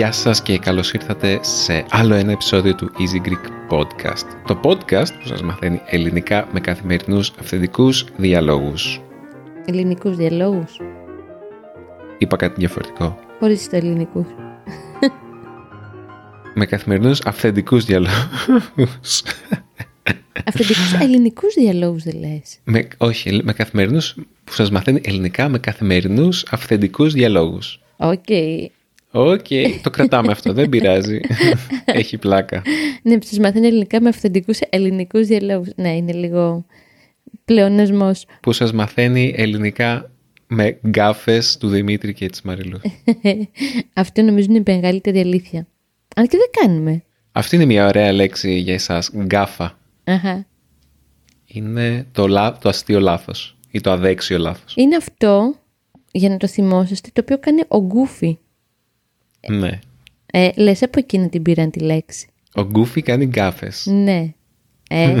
Γεια σας και καλώς ήρθατε σε άλλο ένα επεισόδιο του Easy Greek Podcast. Το podcast που σας μαθαίνει ελληνικά με καθημερινούς αυθεντικούς διαλόγους. Ελληνικούς διαλόγους. Είπα κάτι διαφορετικό. Χωρίς το ελληνικούς. Με καθημερινούς αυθεντικούς διαλόγους. Αυθεντικούς ελληνικούς διαλόγους δεν λες. με, όχι, με καθημερινούς που σας μαθαίνει ελληνικά με καθημερινούς αυθεντικούς διαλόγους. Οκ. Οκ, το κρατάμε αυτό, δεν πειράζει. Έχει πλάκα. Ναι, που σας μαθαίνει ελληνικά με αυθεντικούς ελληνικούς διαλόγους. Ναι, είναι λίγο πλεονασμός. Που σας μαθαίνει ελληνικά με γκάφες του Δημήτρη και της Μαριλού. Αυτό νομίζω είναι η μεγαλύτερη αλήθεια. Αν και δεν κάνουμε. Αυτή είναι μια ωραία λέξη για εσάς, γκάφα. Αχα. Είναι το, λά, το αστείο λάθος ή το αδέξιο λάθος. Είναι αυτό, για να το θυμόσαστε, το οποίο κάνει ο Γκούφι. Ναι. Ε, λες από εκείνη την πήραν τη λέξη. Ο Γκούφι κάνει γκάφες. Ναι. Ε,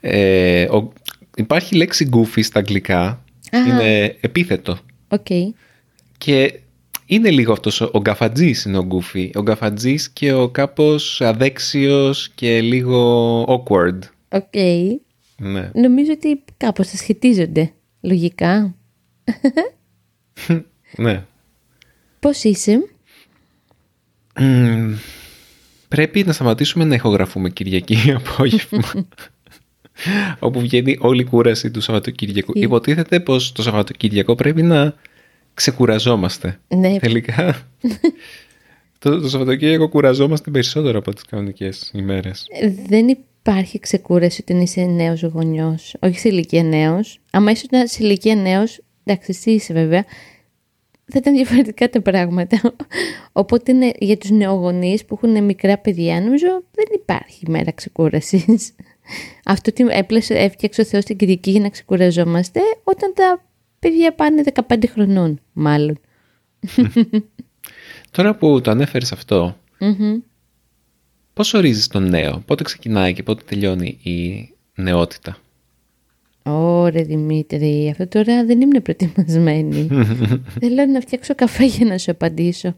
Ε, ο, υπάρχει λέξη goofy στα αγγλικά. Αχα. Είναι επίθετο. οκ. Και είναι λίγο αυτός ο, ο γκαφατζής είναι ο goofy. Ο γκαφατζής και ο κάπως αδέξιος και λίγο awkward. Οκ. Ναι. Νομίζω ότι κάπως θα σχετίζονται. Λογικά. ναι. Πώς είσαι; Μμμ, πρέπει να σταματήσουμε να ηχογραφούμε Κυριακή απόγευμα. όπου βγαίνει όλη η κούραση του Σαββατοκύριακου. Τι; Υποτίθεται πως το Σαββατοκύριακο πρέπει να ξεκουραζόμαστε. Ναι. Τελικά, το, το Σαββατοκύριακο κουραζόμαστε περισσότερο από τις κανονικές ημέρες. Δεν υπάρχει ξεκούραση όταν είσαι νέος γονιός. Όχι σε ηλικία νέος. Άμα είσαι σε ηλικία νέος, εντάξει εσύ είσαι βέβαια, θα ήταν διαφορετικά τα πράγματα. Οπότε ναι, για τους νεογονείς που έχουν μικρά παιδιά, νομίζω δεν υπάρχει μέρα ξεκούρασης. Αυτό ότι έπλασε, έφτιαξε ο Θεός την Κυριακή για να ξεκουραζόμαστε όταν τα παιδιά πάνε 15 χρονών, μάλλον. Τώρα που το ανέφερες αυτό, Μμμ. πώς ορίζεις τον νέο, πότε ξεκινάει και πότε τελειώνει η νεότητα; Ωραία Δημήτρη, αυτό τώρα δεν ήμουν προετοιμασμένη. Θέλω να φτιάξω καφέ για να σου απαντήσω.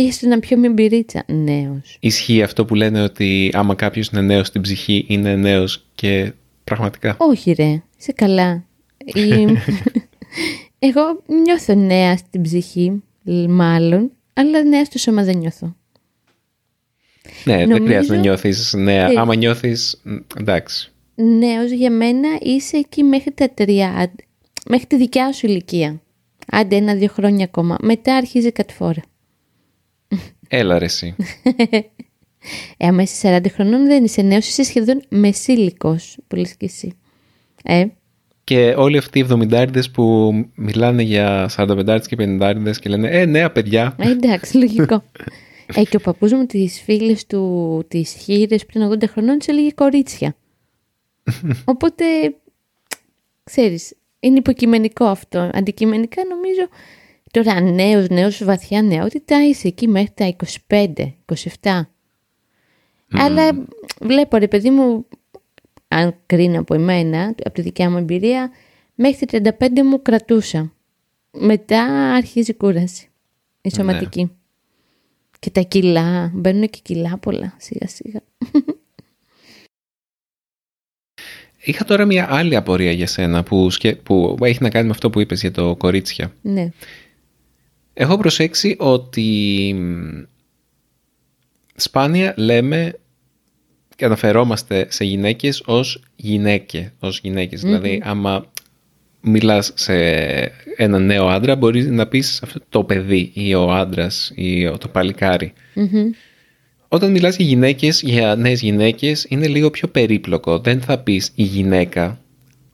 Είσαι να πιω μια μπυρίτσα. Νέος. Ισχύει αυτό που λένε ότι άμα κάποιος είναι νέος στην ψυχή είναι νέος και πραγματικά. Όχι ρε, είσαι καλά. Η- Εγώ νιώθω νέα στην ψυχή, μάλλον, αλλά νέα στο σώμα δεν νιώθω. Ναι, δεν Νομίζω- χρειάζεται να νιώθεις νέα. Ε. Άμα νιώθεις, μ, εντάξει. Νέος για μένα είσαι εκεί μέχρι τα 30, μέχρι τη δικιά σου ηλικία. Άντε ένα-δύο χρόνια ακόμα. Μετά αρχίζει κατηφόρα. Έλα ρε εσύ. Ε, άμα είσαι 40 χρονών δεν είσαι νέος, είσαι σχεδόν μεσήλικος, που λες και εσύ. Ε, Και όλοι αυτοί οι 70 που μιλάνε για 45 και 50 και λένε Ε, νέα παιδιά. ε, εντάξει, λογικό. ε, και ο παππούς μου τις φίλες του, τις χείρες πριν 80 χρονών, τις έλεγε κορίτσια. Οπότε, ξέρεις, είναι υποκειμενικό αυτό. Αντικειμενικά νομίζω, τώρα νέος, νέος, βαθιά νεότητα, είσαι εκεί μέχρι τα 25, 27. Αλλά βλέπω ρε παιδί μου, αν κρίνω από εμένα, από τη δικιά μου εμπειρία, μέχρι τα 35 μου κρατούσα. Μετά αρχίζει η κούραση, η σωματική. Και τα κιλά, μπαίνουν και κιλά πολλά σιγά σιγά. Είχα τώρα μια άλλη απορία για σένα που, σκε... που έχει να κάνει με αυτό που είπες για το κορίτσια. Ναι. Έχω προσέξει ότι μ, σπάνια λέμε και αναφερόμαστε σε γυναίκες ως γυναίκε, ως γυναίκες. Δηλαδή, άμα μιλάς σε ένα νέο άντρα, μπορείς να πεις αυτό το παιδί ή ο άντρας ή το παλικάρι. Μμμ. Όταν μιλάς για γυναίκες, για νέες γυναίκες, είναι λίγο πιο περίπλοκο. Δεν θα πεις η γυναίκα,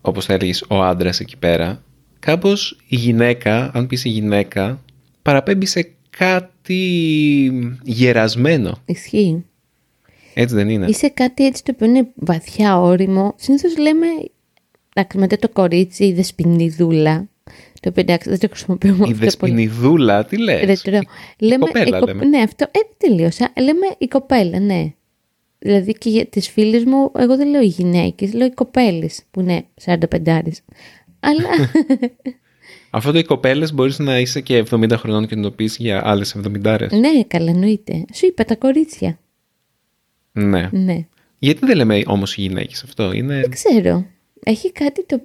όπως θα έλεγες ο άντρας εκεί πέρα. Κάπως η γυναίκα, αν πεις η γυναίκα, παραπέμπει σε κάτι γερασμένο. Ισχύει. Έτσι δεν είναι. Είσαι κάτι έτσι το οποίο είναι βαθιά όριμο. Συνήθως λέμε, εντάξει, μετά το κορίτσι, η δεσποινιδούλα. Το οποίο εντάξει δεν το χρησιμοποιούμε Η αυτό πολύ. δεσποινιδούλα, τι λες; Ρετρό. Λέμε, κοπέλα η κο- λέμε. Ναι, αυτό. Ε, δεν τελείωσα. Λέμε η κοπέλα, ναι. Δηλαδή και για τις φίλες μου, εγώ δεν λέω οι γυναίκες, λέω οι κοπέλες που είναι 45 Αλλά Αυτό το οι κοπέλες μπορείς να είσαι και 70 χρονών και να το πεις για άλλες 70 ναι, καλά εννοείται. Σου είπα τα κορίτσια. Ναι. Ναι. Γιατί δεν λέμε όμως οι γυναίκες αυτό. Είναι... Δεν ξέρω. Έχει κάτι το...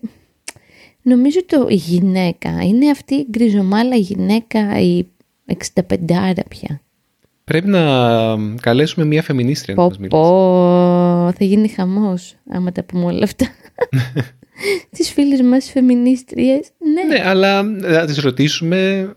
Νομίζω το η γυναίκα. Είναι αυτή η γκριζομάλα γυναίκα, η 65 πια. Πρέπει να καλέσουμε μια φεμινίστρια να Πω μας μιλήσει. πω, θα γίνει χαμός άμα τα πούμε όλα αυτά. Τις φίλες μας φεμινίστριες, ναι. Ναι, αλλά να τις ρωτήσουμε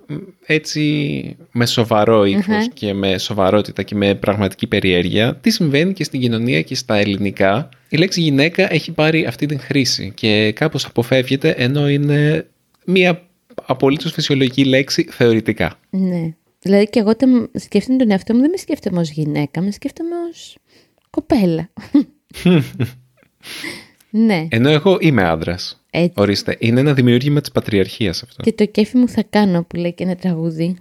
έτσι με σοβαρό ύφος και με σοβαρότητα και με πραγματική περιέργεια τι συμβαίνει και στην κοινωνία και στα ελληνικά. Η λέξη γυναίκα έχει πάρει αυτή την χρήση και κάπως αποφεύγεται ενώ είναι μια απολύτως φυσιολογική λέξη θεωρητικά. Ναι. Δηλαδή και εγώ όταν σκέφτομαι τον εαυτό μου δεν με σκέφτομαι ως γυναίκα, με σκέφτομαι ως κοπέλα. ναι, Ενώ εγώ είμαι άντρας. έτσι. Ορίστε, είναι ένα δημιούργημα της πατριαρχίας αυτό. Και το κέφι μου θα κάνω που λέει και ένα τραγούδι.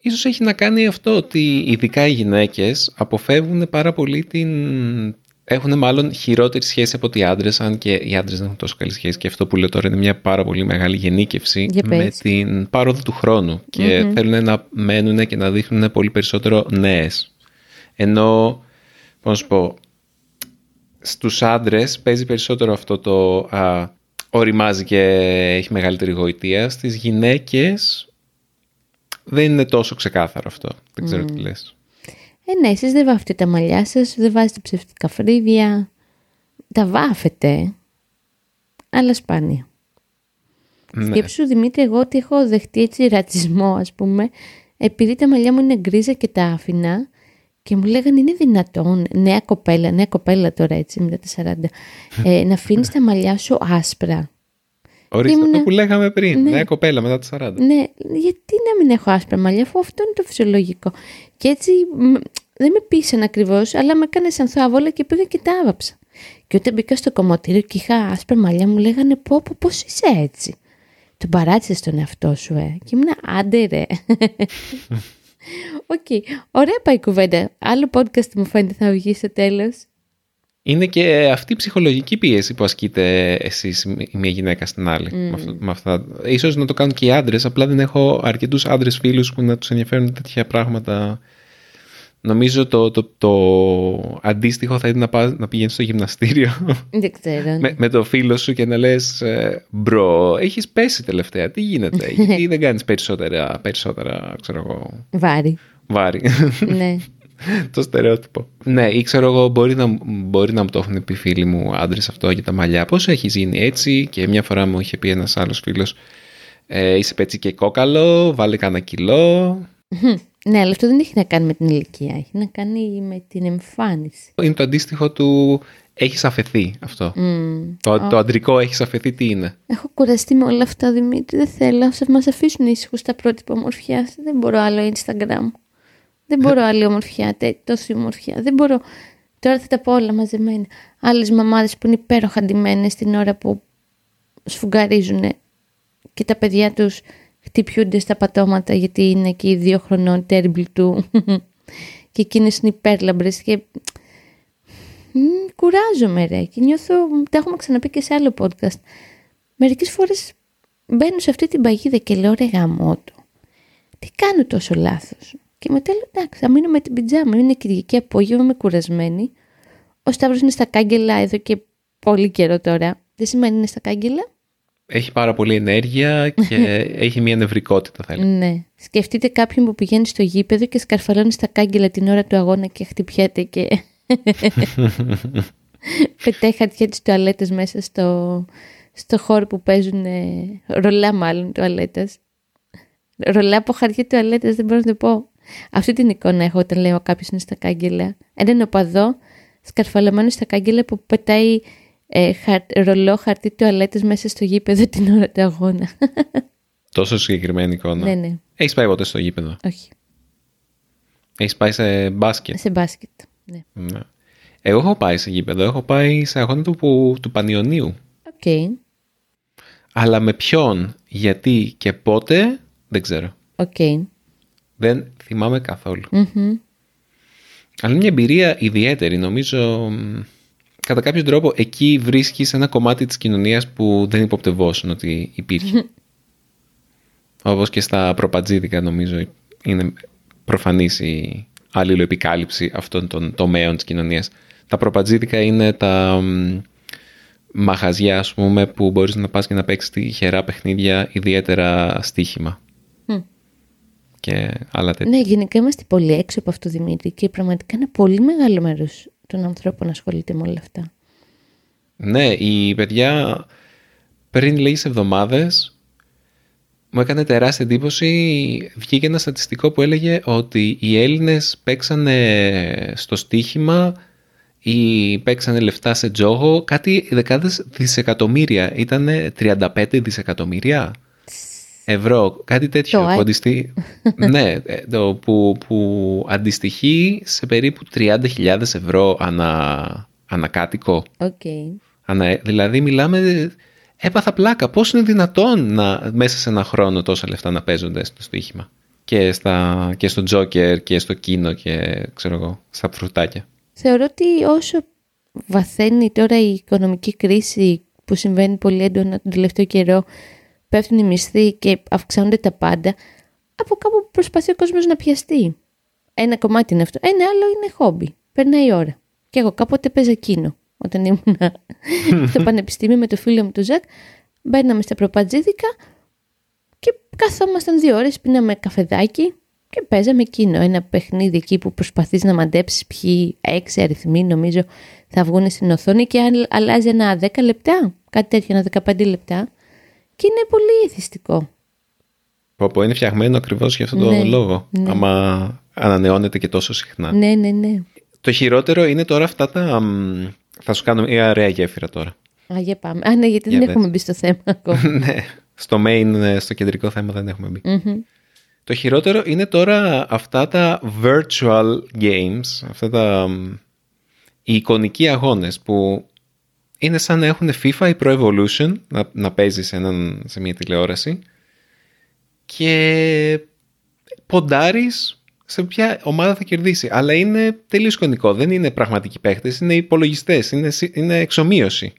Ίσως έχει να κάνει αυτό ότι ειδικά οι γυναίκες αποφεύγουν πάρα πολύ την... Έχουν μάλλον χειρότερη σχέση από ότι οι άντρες, αν και οι άντρες δεν έχουν τόσο καλή σχέση και αυτό που λέω τώρα είναι μια πάρα πολύ μεγάλη γενίκευση Για πες. με την πάροδο του χρόνου και θέλουν να μένουν και να δείχνουν πολύ περισσότερο νέες. Ενώ, πώς να σου πω, στους άντρες παίζει περισσότερο αυτό το α, οριμάζει και έχει μεγαλύτερη γοητεία. Στις γυναίκες δεν είναι τόσο ξεκάθαρο αυτό. Δεν ξέρω τι λες. Ε, ναι, εσείς δεν βάφετε τα μαλλιά σας, δεν βάζετε ψευτικά φρύδια. Τα βάφετε, αλλά σπάνια. Ναι. Σκέψου, Δημήτρη, εγώ ότι έχω δεχτεί έτσι ρατσισμό, ας πούμε, επειδή τα μαλλιά μου είναι γκρίζα και τα άφηνα και μου λέγανε είναι δυνατόν, νέα κοπέλα, νέα κοπέλα τώρα έτσι μετά τα 40, ε, να αφήνεις τα μαλλιά σου άσπρα. Ορίστε ήμουνα- αυτό που λέγαμε πριν. Ναι. Νέα κοπέλα μετά τα 40. Ναι, γιατί να μην έχω άσπρα μαλλιά, αφού αυτό είναι το φυσιολογικό. Και έτσι μ, δεν με πείσαν ακριβώς, αλλά με έκανες σαν θάβολα και πήγα και τα άβαψα. Και όταν μπήκα στο κομμωτήριο και είχα άσπρα μαλλιά, μου λέγανε πω, πω πώς είσαι έτσι; Τον παράτησες τον εαυτό σου, ε. Και ήμουν άντε ρε. Οκ, ωραία πάει η κουβέντα. Άλλο podcast μου φαίνεται θα βγει στο τέλος. Είναι και αυτή η ψυχολογική πίεση που ασκείτε εσείς η μία γυναίκα στην άλλη. Με αυτό, με αυτά. Ίσως να το κάνουν και οι άντρες, απλά δεν έχω αρκετούς άντρες φίλους που να τους ενδιαφέρουν τέτοια πράγματα. Νομίζω το, το, το αντίστοιχο θα ήταν να, πας, να πηγαίνεις στο γυμναστήριο Δεν ξέρω. με, με το φίλο σου και να λες ε, «Μπρο, έχεις πέσει τελευταία, τι γίνεται, γιατί δεν κάνεις περισσότερα, περισσότερα, ξέρω εγώ, Βάρη. βάρη». ναι. το στερεότυπο. Ναι, ή ξέρω εγώ, μπορεί να, μπορεί να μου το έχουν πει φίλοι μου άντρες αυτό για τα μαλλιά. Πώς έχει γίνει έτσι, και μια φορά μου είχε πει ένας άλλος φίλος, ε, είσαι πέτσι και κόκαλο, βάλε κανένα κιλό. Ναι, αλλά αυτό δεν έχει να κάνει με την ηλικία. Έχει να κάνει με την εμφάνιση. Είναι το αντίστοιχο του έχεις αφαιθεί αυτό. Το, το αντρικό έχεις αφαιθεί τι είναι; Έχω κουραστεί με όλα αυτά, Δημήτρη. Δεν θέλω. Θα μας αφήσουν ήσυχους τα πρότυπα ομορφιά. Δεν μπορώ άλλο Instagram. Δεν μπορώ άλλη ομορφιά, τε- τόση ομορφιά. Δεν μπορώ. Τώρα θα τα πω όλα μαζεμένα. Άλλες μαμάδες που είναι υπέροχα ντυμένες την ώρα που σφουγγαρίζουν και τα παιδιά τους χτυπιούνται στα πατώματα γιατί είναι και οι δύο χρονών terrible του. και εκείνες είναι υπέρλαμπρες και Μ, κουράζομαι ρε και νιώθω, τα έχουμε ξαναπεί και σε άλλο podcast. Μερικές φορές μπαίνω σε αυτή την παγίδα και λέω ρε γαμώτο. Τι κάνω τόσο λάθος; Και μετά λέω εντάξει θα μείνω με την πιτζάμα. Είναι Κυριακή απόγευμα, είμαι κουρασμένη. Ο Σταύρος είναι στα κάγκελα εδώ και πολύ καιρό τώρα. Δεν σημαίνει είναι στα κάγκελα. Έχει πάρα πολύ ενέργεια και έχει μια νευρικότητα, θα έλεγα. Ναι. Σκεφτείτε κάποιον που πηγαίνει στο γήπεδο και σκαρφαλώνει στα κάγκελα την ώρα του αγώνα και χτυπιέται και πετάει χαρτιά της τουαλέτας μέσα στο, στο χώρο που παίζουν ε, ρολά μάλλον τουαλέτας. Ρολά από χαρτιά τουαλέτας δεν μπορώ να το πω. Αυτή την εικόνα έχω όταν λέω κάποιος είναι στα κάγκελα. Έναν οπαδό σκαρφαλωμένος στα κάγκελα που πετάει ε, χαρ, ρολό χαρτί τουαλέτας μέσα στο γήπεδο την ώρα του αγώνα. Τόσο συγκεκριμένη εικόνα. ναι, ναι. Έχεις πάει ποτέ στο γήπεδο; Όχι. Έχεις πάει σε μπάσκετ; Σε μπάσκετ. Ναι. Ναι. Εγώ έχω πάει σε γήπεδο. Έχω πάει σε αγώνα του, που- του Πανιωνίου. Οκ. Αλλά με ποιον, γιατί και πότε, δεν ξέρω. Οκ. Δεν θυμάμαι καθόλου. Αλλά είναι μια εμπειρία ιδιαίτερη. Νομίζω, μ, κατά κάποιο τρόπο, εκεί βρίσκεις ένα κομμάτι της κοινωνίας που δεν υποπτευόσουν ότι υπήρχε. Όπως και στα προπατζίδικα, νομίζω, είναι προφανής η αλληλοεπικάλυψη αυτών των τομέων της κοινωνίας. Τα προπατζίδικα είναι τα μ, μαχαζιά, ας πούμε, που μπορείς να πας και να παίξεις τυχερά παιχνίδια, ιδιαίτερα στοίχημα. Μμ. Και άλλα τέτοια. Ναι, γενικά είμαστε πολύ έξω από αυτό, Δημήτρη, και πραγματικά είναι πολύ μεγάλο μέρος των ανθρώπων να ασχολείται με όλα αυτά. Ναι, η παιδιά πριν λίγες εβδομάδες μου έκανε τεράστια εντύπωση. Βγήκε ένα στατιστικό που έλεγε ότι οι Έλληνες παίξανε στο στοίχημα ή παίξανε λεφτά σε τζόγο κάτι δεκάδες δισεκατομμύρια. Ήτανε 35 δισεκατομμύρια ευρώ, κάτι τέτοιο. Το που, ΑΕΠ. αντιστοιχεί, ναι, ε, το, που, που αντιστοιχεί σε περίπου 30.000 ευρώ ανα, ανακάτοικο. Οκ. Ανα, δηλαδή μιλάμε, έπαθα πλάκα. Πώς είναι δυνατόν να, μέσα σε ένα χρόνο τόσα λεφτά να παίζονται στο στοίχημα; Και, στα, και στο τζόκερ και στο κίνο και ξέρω εγώ, στα φρουτάκια. Θεωρώ ότι όσο βαθαίνει τώρα η οικονομική κρίση που συμβαίνει πολύ έντονα τον τελευταίο καιρό, πέφτουν οι μισθοί και αυξάνονται τα πάντα, από κάπου προσπαθεί ο κόσμος να πιαστεί. Ένα κομμάτι είναι αυτό. Ένα άλλο είναι χόμπι. Περνάει η ώρα. Και εγώ κάποτε παίζα κίνο. Όταν ήμουν στο πανεπιστήμιο με το φίλο μου τον Ζακ, μπαίναμε στα προπατζίδικα και καθόμασταν δύο ώρες, πίναμε καφεδάκι και παίζαμε εκείνο. Ένα παιχνίδι εκεί που προσπαθείς να μαντέψεις ποιοι έξι αριθμοί νομίζω θα βγουν στην οθόνη και αν αλλάζει ένα 10 λεπτά, κάτι τέτοιο, ένα 15 λεπτά. Και είναι πολύ εθιστικό. Πω, πω, είναι φτιαγμένο ακριβώς για αυτόν τον Ναι, λόγο. ναι. Άμα ανανεώνεται και τόσο συχνά. Ναι, ναι, ναι. Το χειρότερο είναι τώρα αυτά τα... μ, Θα σου κάνω μια ωραία γέφυρα τώρα. Α, για πάμε. Α, ναι, γιατί Για δεν πες. έχουμε μπει στο θέμα ακόμα. ναι, στο main, ε, στο κεντρικό θέμα δεν έχουμε μπει. Μμμ. Το χειρότερο είναι τώρα αυτά τα virtual games, αυτά τα μ, οι εικονικοί αγώνες που είναι σαν να έχουν FIFA ή Pro Evolution, να, να παίζεις σε, έναν, σε μια τηλεόραση και ποντάρεις σε ποια ομάδα θα κερδίσει. Αλλά είναι τελείως εικονικό, δεν είναι πραγματικοί παίχτες, είναι υπολογιστές, είναι, συ- είναι εξομοίωση.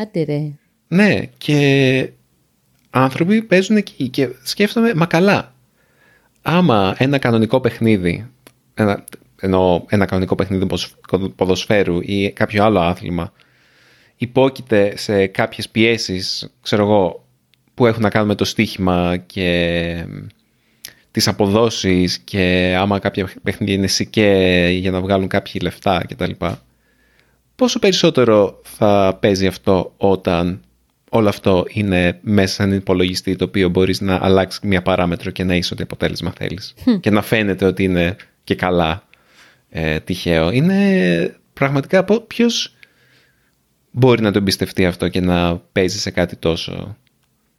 Άντε ρε. Ναι, και άνθρωποι παίζουν εκεί και σκέφτομαι, μα καλά, άμα ένα κανονικό παιχνίδι, ένα, εννοώ ένα κανονικό παιχνίδι ποδοσ- ποδοσφαίρου ή κάποιο άλλο άθλημα, υπόκειται σε κάποιες πιέσεις, ξέρω εγώ, που έχουν να κάνουν με το στοίχημα και τις αποδόσεις και άμα κάποια παιχνίδια είναι σικέ για να βγάλουν κάποιοι λεφτά κτλ. Πόσο περισσότερο θα παίζει αυτό όταν όλο αυτό είναι μέσα σε έναν υπολογιστή το οποίο μπορείς να αλλάξεις μια παράμετρο και να είσαι ό,τι αποτέλεσμα θέλεις. Και να φαίνεται ότι είναι και καλά ε, τυχαίο. Είναι πραγματικά ποιος μπορεί να το εμπιστευτεί αυτό και να παίζει σε κάτι τόσο...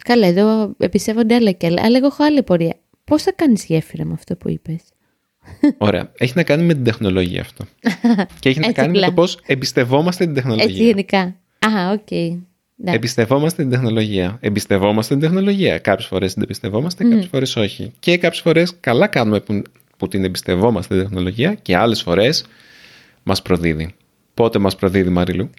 Καλά, εδώ πιστεύονται άλλα και άλλα. Αλλά εγώ έχω άλλη απορία. Πώς θα κάνεις γέφυρα με αυτό που είπες; Ωραία. Έχει να κάνει με την τεχνολογία αυτό. και έχει να Έτσι κάνει με απλά. το πώς εμπιστευόμαστε την τεχνολογία. Έτσι γενικά. Α, οκ. Ναι. Εμπιστευόμαστε την τεχνολογία. Εμπιστευόμαστε την τεχνολογία. Κάποιες φορές την εμπιστευόμαστε, κάποιες φορές όχι. Και κάποιες φορές καλά κάνουμε που, που την εμπιστευόμαστε την τεχνολογία και άλλες φορές μας προδίδει. Πότε μας προδίδει, Μαριλού;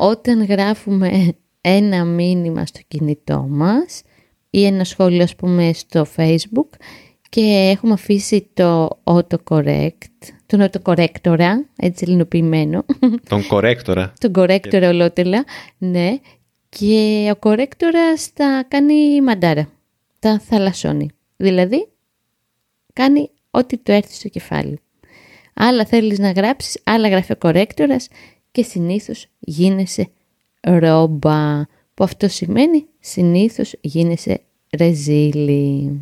Όταν γράφουμε ένα μήνυμα στο κινητό μας ή ένα σχόλιο ας πούμε στο facebook και έχουμε αφήσει το autocorrect, τον autocorrectora, έτσι ελληνοποιημένο, Τον κορέκτορα. τον corrector ολότελα, ναι, και ο correctorας τα κάνει μαντάρα, τα θαλασσώνει. Δηλαδή, κάνει ό,τι του έρθει στο κεφάλι. Άλλα θέλεις να γράψεις, άλλα γράφει ο κορέκτορας και συνήθως γίνεσαι ρόμπα. Που αυτό σημαίνει συνήθως γίνεσαι ρεζίλη.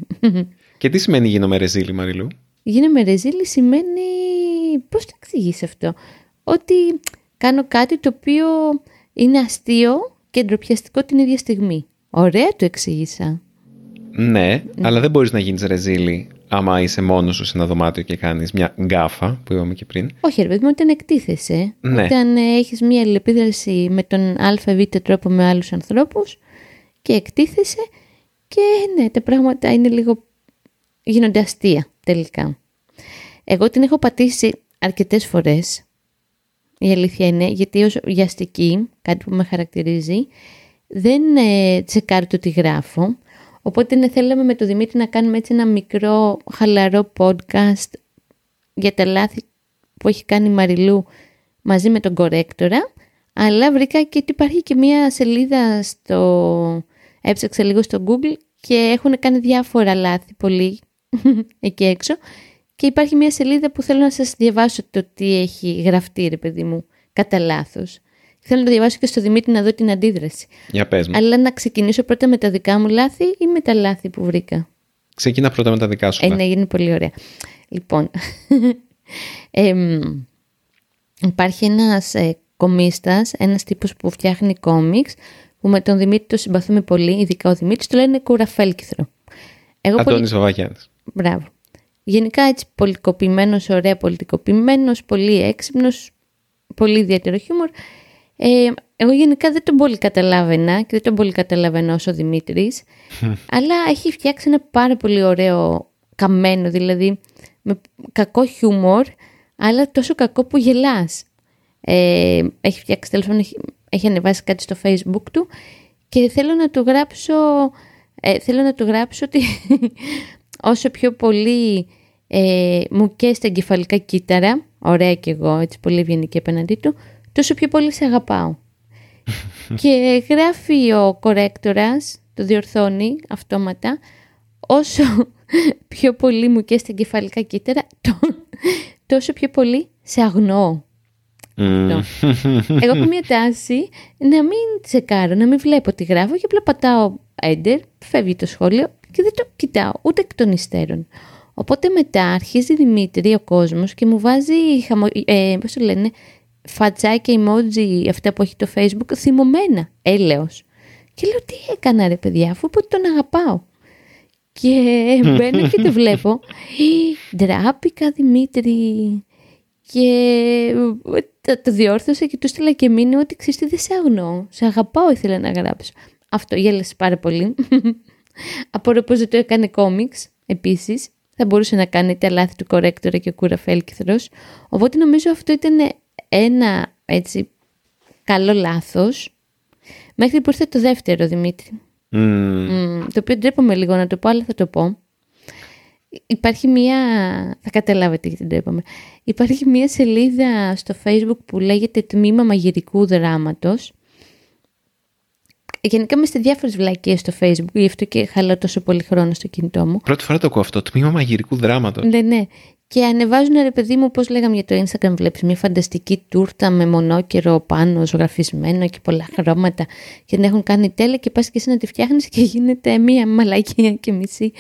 Και τι σημαίνει γίνομαι ρεζίλη, Μαριλού; Γίνομαι ρεζίλη σημαίνει... Πώς το εξηγείς αυτό; Ότι κάνω κάτι το οποίο είναι αστείο και ντροπιαστικό την ίδια στιγμή. Ωραία το εξήγησα. Ναι, αλλά δεν μπορείς να γίνεις ρεζίλη άμα είσαι μόνος σου σε ένα δωμάτιο και κάνεις μια γκάφα που είπαμε και πριν. Όχι, ρε παιδί μου, όταν εκτίθεσαι, Ναι. όταν ε, έχεις μία αλληλεπίδραση με τον ΑΒ τρόπο με άλλους ανθρώπους και εκτίθεσαι και ναι, τα πράγματα είναι λίγο γίνονται αστεία τελικά. Εγώ την έχω πατήσει αρκετές φορές, η αλήθεια είναι, γιατί ως βιαστική, κάτι που με χαρακτηρίζει, δεν ε, τσεκάρω το τι γράφω, οπότε ναι, θέλαμε με το Δημήτρη να κάνουμε έτσι ένα μικρό χαλαρό podcast για τα λάθη που έχει κάνει η Μαριλού μαζί με τον κορέκτορα, αλλά βρήκα και ότι υπάρχει και μία σελίδα στο... Έψαξα λίγο στο Google και έχουν κάνει διάφορα λάθη πολύ εκεί έξω και υπάρχει μια σελίδα που θέλω να σας διαβάσω το τι έχει γραφτεί ρε παιδί μου κατά λάθος. Θέλω να το διαβάσω και στο Δημήτρη να δω την αντίδραση. Για πες μου. Αλλά να ξεκινήσω πρώτα με τα δικά μου λάθη ή με τα λάθη που βρήκα. Ξεκινά πρώτα με τα δικά σου. Ε, ναι, είναι πολύ ωραία. Λοιπόν, ε, υπάρχει ένας ε, κομίστας, ένας τύπος που φτιάχνει κόμιξ, που με τον Δημήτρη το συμπαθούμε πολύ, ειδικά ο Δημήτρης, το λένε κουραφέλκυθρο. Εγώ Αντώνης πολύ... Μπράβο. Γενικά έτσι πολιτικοποιημένος, ωραία πολιτικοποιημένος, πολύ έξυπνος, πολύ ιδιαίτερο χιούμορ. Ε, εγώ γενικά δεν τον πολύ καταλάβαινα και δεν τον πολύ καταλαβαίνω όσο ο Δημήτρης, αλλά έχει φτιάξει ένα πάρα πολύ ωραίο καμένο, δηλαδή με κακό χιούμορ, αλλά τόσο κακό που γελάς. Ε, έχει φτιάξει, τέλος έχει, έχει ανεβάσει κάτι στο facebook του και θέλω να του γράψω, ε, θέλω να του γράψω ότι όσο πιο πολύ ε, μου και στα εγκεφαλικά κύτταρα, ωραία κι εγώ, έτσι πολύ ευγενική απέναντί του, τόσο πιο πολύ σε αγαπάω. και γράφει ο κορέκτορας, το διορθώνει αυτόματα, όσο πιο πολύ μου και στα εγκεφαλικά κύτταρα, τόσο πιο πολύ σε αγνοώ. Mm. Εγώ έχω μια τάση να μην τσεκάρω, να μην βλέπω τι γράφω και απλά πατάω enter, φεύγει το σχόλιο και δεν το κοιτάω ούτε εκ των υστέρων. Οπότε μετά αρχίζει Δημήτρη ο κόσμος και μου βάζει, χαμο... ε, πώς το λένε, φατσάκια emoji αυτά που έχει το facebook θυμωμένα, έλεος. Και λέω τι έκανα ρε παιδιά αφού που τον αγαπάω. Και μπαίνω και το βλέπω. Ντράπηκα Δημήτρη. Και το, το διόρθωσα και του στείλα και μήνυμα ότι ξέρεις τι δεν σε αγνώ. Σε αγαπάω ήθελα να γράψω. Αυτό γέλασε πάρα πολύ. Απορώ πως δεν το έκανε κόμιξ επίσης. Θα μπορούσε να κάνει τα λάθη του κορέκτορα και ο κουραφέλκυθρος. Οπότε νομίζω αυτό ήταν ένα έτσι καλό λάθος. Μέχρι που ήρθε το δεύτερο Δημήτρη. Mm. το οποίο ντρέπομαι λίγο να το πω, αλλά θα το πω. Υπάρχει μία, θα καταλάβετε γιατί ντρέπομαι. Υπάρχει μία σελίδα στο facebook που λέγεται Τμήμα Μαγειρικού Δράματος Γενικά είμαι σε διάφορες βλακίες στο Facebook, γι' αυτό και χαλάω τόσο πολύ χρόνο στο κινητό μου. Πρώτη φορά το ακούω αυτό, τμήμα μαγειρικού δράματος. Ναι, ναι. Και ανεβάζουν ρε παιδί μου, πώς λέγαμε για το Instagram, βλέπεις μια φανταστική τούρτα με μονόκερο πάνω, ζωγραφισμένο και πολλά χρώματα. Και την έχουν κάνει τέλεια και πας και εσύ να τη φτιάχνεις και γίνεται μια μαλακία και μισή.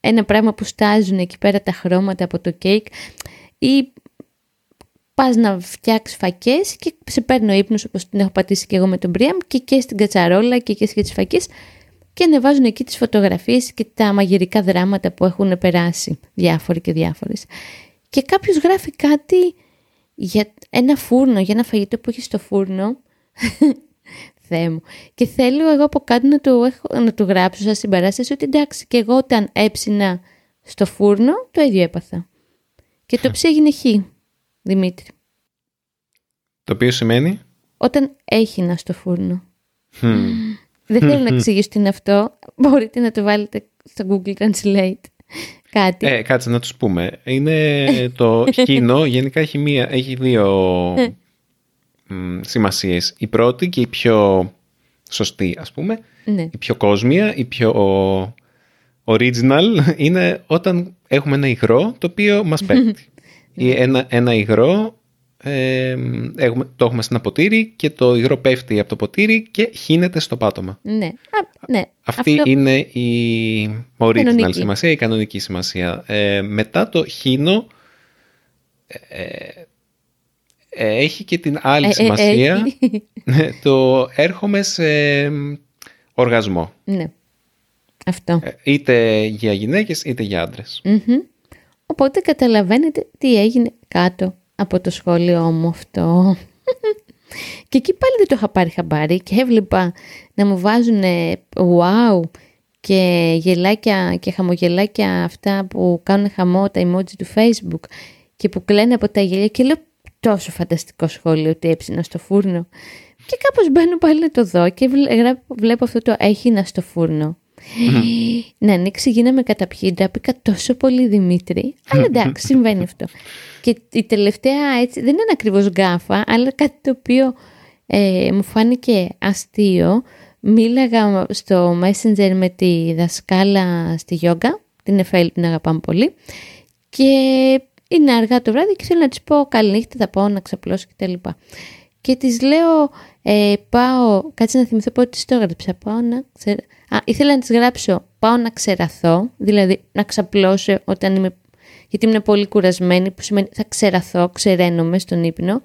Ένα πράγμα που στάζουν εκεί πέρα τα χρώματα από το κέικ. Ή πας να φτιάξεις φακές και σε παίρνει ο ύπνος όπως την έχω πατήσει και εγώ με τον Μπρίαμ και και στην κατσαρόλα και και στις φακές και ανεβάζουν εκεί τις φωτογραφίες και τα μαγειρικά δράματα που έχουν περάσει διάφοροι και διάφορες. Και κάποιος γράφει κάτι για ένα φούρνο, για ένα φαγητό που έχει στο φούρνο. Θεέ μου. Και θέλω εγώ από κάτω να του, έχω, να του γράψω σαν συμπαράσταση ότι εντάξει και εγώ όταν έψινα στο φούρνο το ίδιο έπαθα. Και το ψή έγινε χ. Δημήτρη. Το οποίο σημαίνει; Όταν έχει να στο φούρνο. Δεν θέλω να εξηγήσω τι είναι αυτό. Μπορείτε να το βάλετε στο Google Translate. Κάτι. Ε, κάτσε να τους πούμε. Είναι το χίνο, γενικά έχει, μία, έχει δύο μ, σημασίες. Η πρώτη και η πιο σωστή, ας πούμε. Ναι. Η πιο κόσμια, η πιο original είναι όταν έχουμε ένα υγρό το οποίο μας πέφτει ή ένα, ένα υγρό ε, έχουμε, το έχουμε σε ένα ποτήρι και το υγρό πέφτει από το ποτήρι και χύνεται στο πάτωμα. Ναι. Α, ναι. Αυτή Αυτό... είναι η original σημασία, η κανονική σημασία. Ε, μετά το χύνο ε, ε έχει και την άλλη ε, σημασία το έρχομαι σε οργασμό. Ναι. Αυτό. είτε για γυναίκες είτε για άντρες. Οπότε καταλαβαίνετε τι έγινε κάτω από το σχόλιο μου αυτό. Και εκεί πάλι δεν το είχα πάρει χαμπάρι και έβλεπα να μου βάζουν wow και γελάκια και χαμογελάκια αυτά που κάνουν χαμό τα emoji του facebook και που κλαίνε από τα γελιά και λέω τόσο φανταστικό σχόλιο ότι έψηνα στο φούρνο. Και κάπως μπαίνω πάλι να το δω και βλέπω αυτό το έχει να στο φούρνο. Να ανοίξει γίναμε καταπιεί, ντράπηκα τόσο πολύ Δημήτρη. Αλλά εντάξει, συμβαίνει αυτό. Και η τελευταία έτσι, δεν είναι ακριβώς γκάφα, αλλά κάτι το οποίο ε, μου φάνηκε αστείο. Μίλαγα στο Messenger με τη δασκάλα στη γιόγκα, την Εφέλη την αγαπάμε πολύ. Και είναι αργά το βράδυ και θέλω να της πω καληνύχτα, θα πάω να ξαπλώσω κτλ. Και, και της λέω, ε, πάω, κάτσε να θυμηθώ πότε της το έγραψα, πάω να Α, ήθελα να της γράψω πάω να ξεραθώ, δηλαδή να ξαπλώσω όταν είμαι, γιατί είμαι πολύ κουρασμένη, που σημαίνει θα ξεραθώ, ξεραίνομαι στον ύπνο.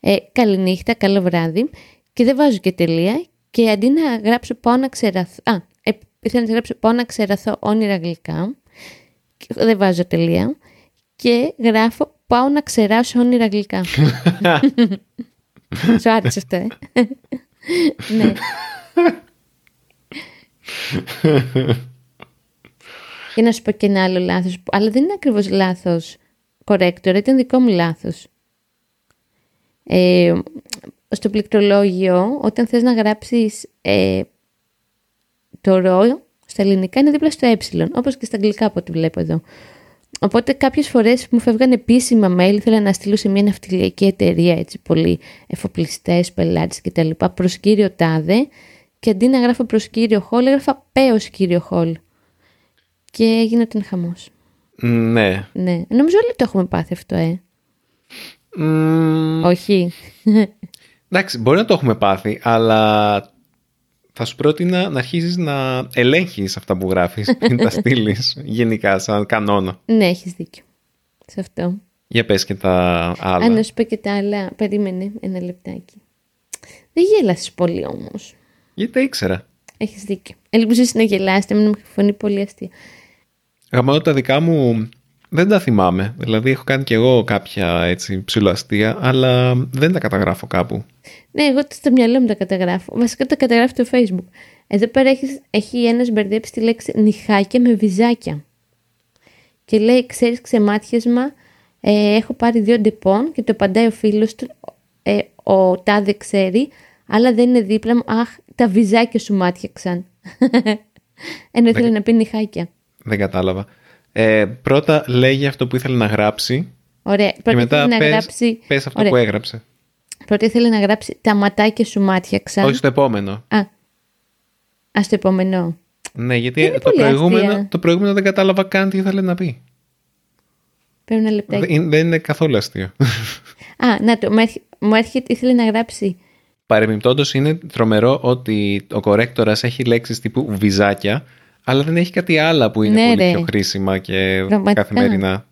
Ε, καληνύχτα, καλό βράδυ και δεν βάζω και τελεία και αντί να γράψω πάω να ξεραθώ, α, ε, ήθελα να της γράψω πάω να ξεραθώ όνειρα γλυκά, δεν βάζω τελεία και γράφω πάω να ξεράσω όνειρα γλυκά. Σου άρεσε αυτό, ε; ναι. Και να σου πω και ένα άλλο λάθος, αλλά δεν είναι ακριβώς λάθος corrector, ήταν δικό μου λάθος. Ε, στο πληκτρολόγιο, όταν θες να γράψεις ε, το ρο, στα ελληνικά είναι δίπλα στο ε, όπως και στα αγγλικά από ό,τι βλέπω εδώ. Οπότε κάποιες φορές μου φεύγαν επίσημα mail, ήθελα να στείλω σε μια ναυτιλιακή εταιρεία, έτσι πολύ εφοπλιστές, πελάτες κτλ. Προς κύριο τάδε και αντί να γράφω προς κύριο Χολ, έγραφα πέος κύριο Χολ. Και έγινε τον χαμός. Ναι. Ναι. Νομίζω όλοι το έχουμε πάθει αυτό, ε. Όχι. Εντάξει, μπορεί να το έχουμε πάθει, αλλά θα σου πρότεινα να αρχίσεις να ελέγχεις αυτά που γράφεις πριν τα στείλεις γενικά σαν κανόνα. Ναι, έχεις δίκιο σε αυτό. Για πες και τα άλλα. Αν να σου πω και τα άλλα, περίμενε ένα λεπτάκι. Δεν γέλασες πολύ όμως. Γιατί τα ήξερα. Έχεις δίκιο. Ελπίζω να γελάσετε, μην μου φωνή πολύ αστεία. Γαμώ τα δικά μου δεν τα θυμάμαι. Δηλαδή έχω κάνει κι εγώ κάποια έτσι ψηλοαστεία, αλλά δεν τα καταγράφω κάπου. Ναι, εγώ στο μυαλό μου τα καταγράφω. Βασικά τα καταγράφω στο facebook. Εδώ πέρα έχεις, έχει ένας μπερδέψει τη λέξη νυχάκια με βυζάκια. Και λέει, ξέρεις ξεμάτιασμα, ε, έχω πάρει δύο Ντεπόν και το απαντάει ο φίλος του, ε, ο τάδε ξέρει, αλλά δεν είναι δίπλα μου. Αχ, τα βυζάκια σου μάτιαξαν. Ενώ ήθελε να πει νυχάκια. Δεν κατάλαβα. Ε, πρώτα λέγει αυτό που ήθελε να γράψει. Ωραία. Πρώτα και μετά να πες, γράψει... πες αυτό που έγραψε. Πρώτα ήθελε να γράψει τα ματάκια σου μάτιαξαν. Όχι στο επόμενο. Α, α στο επόμενο. Ναι, γιατί το προηγούμενο, το προηγούμενο δεν κατάλαβα καν τι ήθελε να πει. Πρέπει ένα λεπτάκι. Δεν, είναι καθόλου αστείο. Α, να το. Μου έρχεται, ήθελε να γράψει Παρεμπιπτόντως είναι τρομερό ότι ο κορέκτορας έχει λέξεις τύπου βυζάκια, αλλά δεν έχει κάτι άλλο που είναι ναι, πολύ ρε. πιο χρήσιμα και Πραγματικά. καθημερινά.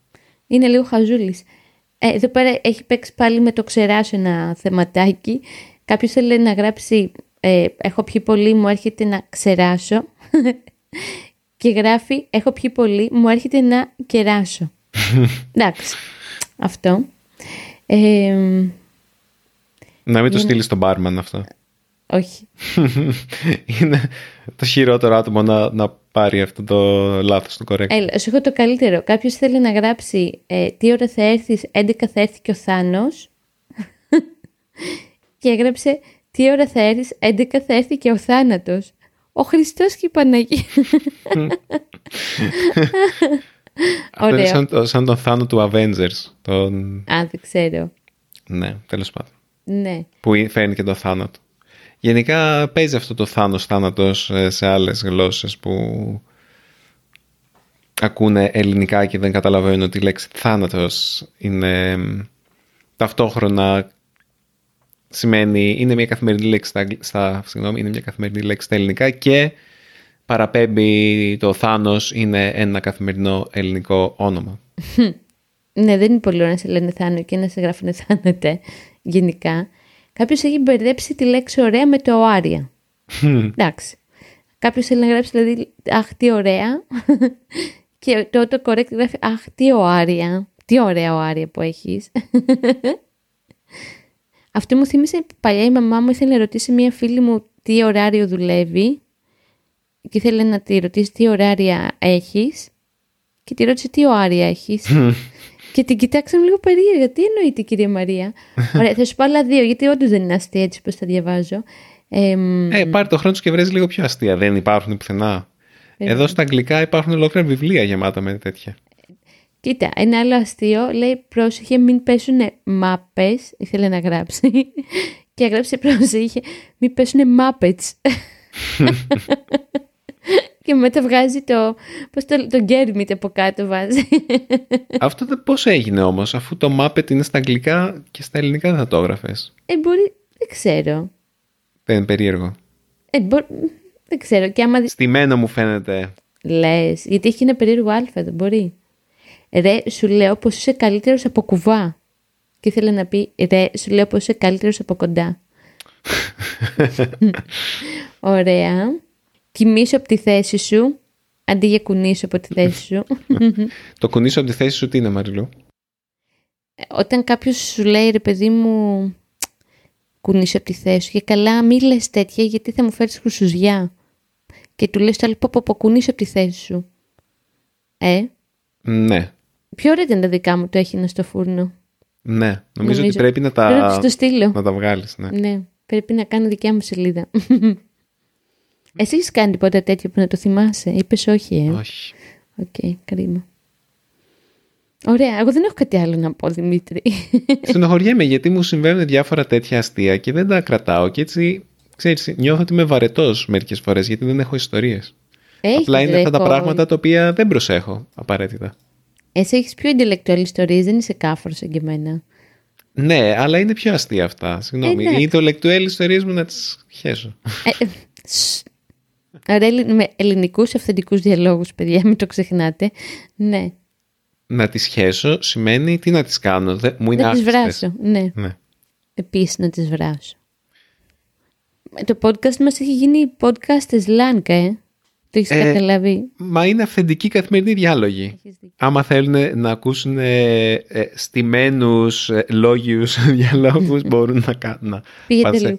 Είναι λίγο χαζούλης. Ε, εδώ πέρα έχει παίξει πάλι με το ξεράσω ένα θεματάκι. Κάποιος θέλει να γράψει ε, Έχω πιει πολύ, μου έρχεται να ξεράσω. και γράφει Έχω πιει πολύ, μου έρχεται να κεράσω. Εντάξει. Αυτό. Ε, να μην το στείλεις στον μπάρμαν αυτό. Όχι. Είναι το χειρότερο άτομο να, να πάρει αυτό το λάθος του correct. Έλα, σου έχω το καλύτερο. Κάποιος θέλει να γράψει ε, τι ώρα θα έρθεις, 11 θα έρθει και ο Θάνος. και έγραψε τι ώρα θα έρθεις, 11 θα έρθει και ο θάνατος. Ο Χριστός και η Παναγία. Αυτό είναι σαν, σαν τον Θάνο του Avengers. Τον... Α, δεν ξέρω. Ναι, τέλος πάντων. Ναι. Που φέρνει και το θάνατο. Γενικά παίζει αυτό το θάνος θάνατος ε, σε άλλες γλώσσες που ακούνε ελληνικά και δεν καταλαβαίνουν ότι η λέξη θάνατος είναι ταυτόχρονα σημαίνει, είναι μια καθημερινή λέξη στα, στα, συγγνώμη, είναι μια καθημερινή λέξη στα ελληνικά και παραπέμπει το θάνος είναι ένα καθημερινό ελληνικό όνομα. ναι, δεν είναι πολύ ωραίο να σε λένε θάνο και να σε γράφουν θάνατε γενικά. Κάποιος έχει μπερδέψει τη λέξη ωραία με το οάρια. Εντάξει. Κάποιος θέλει να γράψει δηλαδή Αχ, τι ωραία. και το το correct γράφει Αχ, τι οάρια. Τι ωραία οάρια που έχεις. Αυτό μου θύμισε παλιά η μαμά μου ήθελε να ρωτήσει μια φίλη μου τι ωράριο δουλεύει και ήθελε να τη ρωτήσει τι ωράρια έχεις και τη ρώτησε τι ωράρια έχεις και την κοιτάξαμε λίγο περίεργα. Τι εννοείται κυρία Μαρία; Ωραία, θα σου πω άλλα δύο γιατί όντως δεν είναι αστεία έτσι πως τα διαβάζω. Ε, Ε, πάρε το χρόνο σου και βρες λίγο πιο αστεία. Δεν υπάρχουν πουθενά. Εδώ στα αγγλικά υπάρχουν ολόκληρα βιβλία γεμάτα με τέτοια. Κοίτα, ένα άλλο αστείο λέει πρόσεχε μην πέσουν μάπες, ήθελε να γράψει και έγραψε πρόσεχε μην πέσουν μάπετς. και μετά βγάζει το, πώς το, το γκέρμιτ από κάτω βάζει. Αυτό δεν πώς έγινε όμως, αφού το Muppet είναι στα αγγλικά και στα ελληνικά δεν θα το έγραφες; ε, μπορεί, δεν ξέρω. Δεν είναι περίεργο. Ε, μπο- δεν ξέρω και άμα δεις Στημένο μου φαίνεται. Λες, γιατί έχει ένα περίεργο αλφα, μπορεί. Ρε, σου λέω πως είσαι καλύτερος από κουβά. Και ήθελα να πει, ρε, σου λέω πως είσαι καλύτερος από κοντά. Ωραία. Κοιμήσω από τη θέση σου, αντί για κουνήσω από τη θέση σου. Το κουνήσω από τη θέση σου τι είναι Μαριλού; Όταν κάποιος σου λέει, ρε παιδί μου, κουνήσου από τη θέση σου και καλά μη λες τέτοια γιατί θα μου φέρεις γρουσουζιά. Και του λες το άλλο, πω, πω, πω, κουνήσου από τη θέση σου. Ε, Ναι. Πιο ωραία ήταν τα δικά μου το έχει στο φούρνο. Ναι. Νομίζω, ότι πρέπει να Πρέπει να τα, σου το στείλω. να τα βγάλεις. Ναι. Ναι, πρέπει να κάνω δικιά μου σελίδα. Εσύ έχεις κάνει τίποτα τέτοιο που να το θυμάσαι; Είπες όχι, ε; Όχι. Οκ, κρίμα. Ωραία, εγώ δεν έχω κάτι άλλο να πω, Δημήτρη. Στενοχωριέμαι γιατί μου συμβαίνουν διάφορα τέτοια αστεία και δεν τα κρατάω και έτσι, ξέρεις, νιώθω ότι είμαι βαρετός μερικές φορές γιατί δεν έχω ιστορίες. Έχεις, Απλά είναι ρε, αυτά τα έχω- πράγματα τα οποία δεν προσέχω απαραίτητα. Εσύ έχεις πιο εντελεκτουαλ ιστορίες, δεν είσαι κάφορος σαν και εμένα. Ναι, αλλά είναι πιο αστεία αυτά. Συγγνώμη. Ε, ναι. Οι ιδεολεκτουέλ ιστορίες μου να τις χέσω. Ε, ε, σ. Ωραία, ελλη- με ελληνικούς αυθεντικούς διαλόγους, παιδιά, μην το ξεχνάτε. Ναι, να τις χέσω σημαίνει τι να τις κάνω. Δεν- μου είναι να τις άχρηστες. βράσω. Ναι. Ναι. Επίσης να τις βράσω. Ε, Το podcast μας έχει γίνει podcast σλάνκα, ε. Το έχεις Ε, καταλάβει. Μα είναι αυθεντικοί καθημερινοί διάλογοι. Έχεις δίκιο. Άμα θέλουν να ακούσουν ε, ε, στημένους, ε, λόγιους διαλόγους μπορούν να κάνουν. Πήγαινε πάνε, σε, λίγο.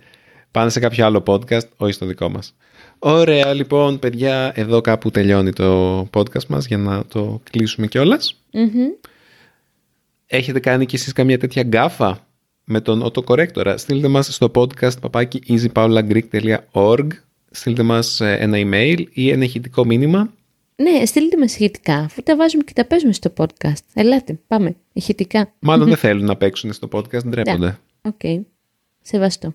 πάνε σε κάποιο άλλο podcast, όχι στο δικό μας. Ωραία, λοιπόν, παιδιά, εδώ κάπου τελειώνει το podcast μας για να το κλείσουμε κιόλας. Μμμ. Έχετε κάνει κι εσείς καμία τέτοια γκάφα με τον autocorrector. Στείλτε μας στο podcast παπάκι easypaulagreek.org Στείλτε μας ε, ένα email ή ένα ηχητικό μήνυμα. Ναι, στείλτε μας ηχητικά, αφού τα βάζουμε και τα παίζουμε στο podcast. Ελάτε, πάμε, ηχητικά. Μάλλον δεν θέλουν να παίξουν στο podcast, ντρέπονται. Οκ, σεβαστό.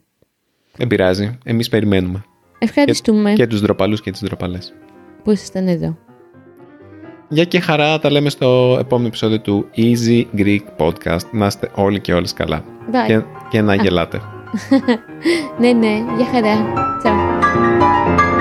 Δεν πειράζει. Εμείς περιμένουμε. Ευχαριστούμε Και τους ντροπαλούς και τις ντροπαλές. που ήσασταν εδώ; Γεια και χαρά, τα λέμε στο επόμενο επεισόδιο του Easy Greek Podcast. Να είστε όλοι και όλες καλά. Bye. Και, και να γελάτε. ναι, ναι, γεια χαρά. Τσάο.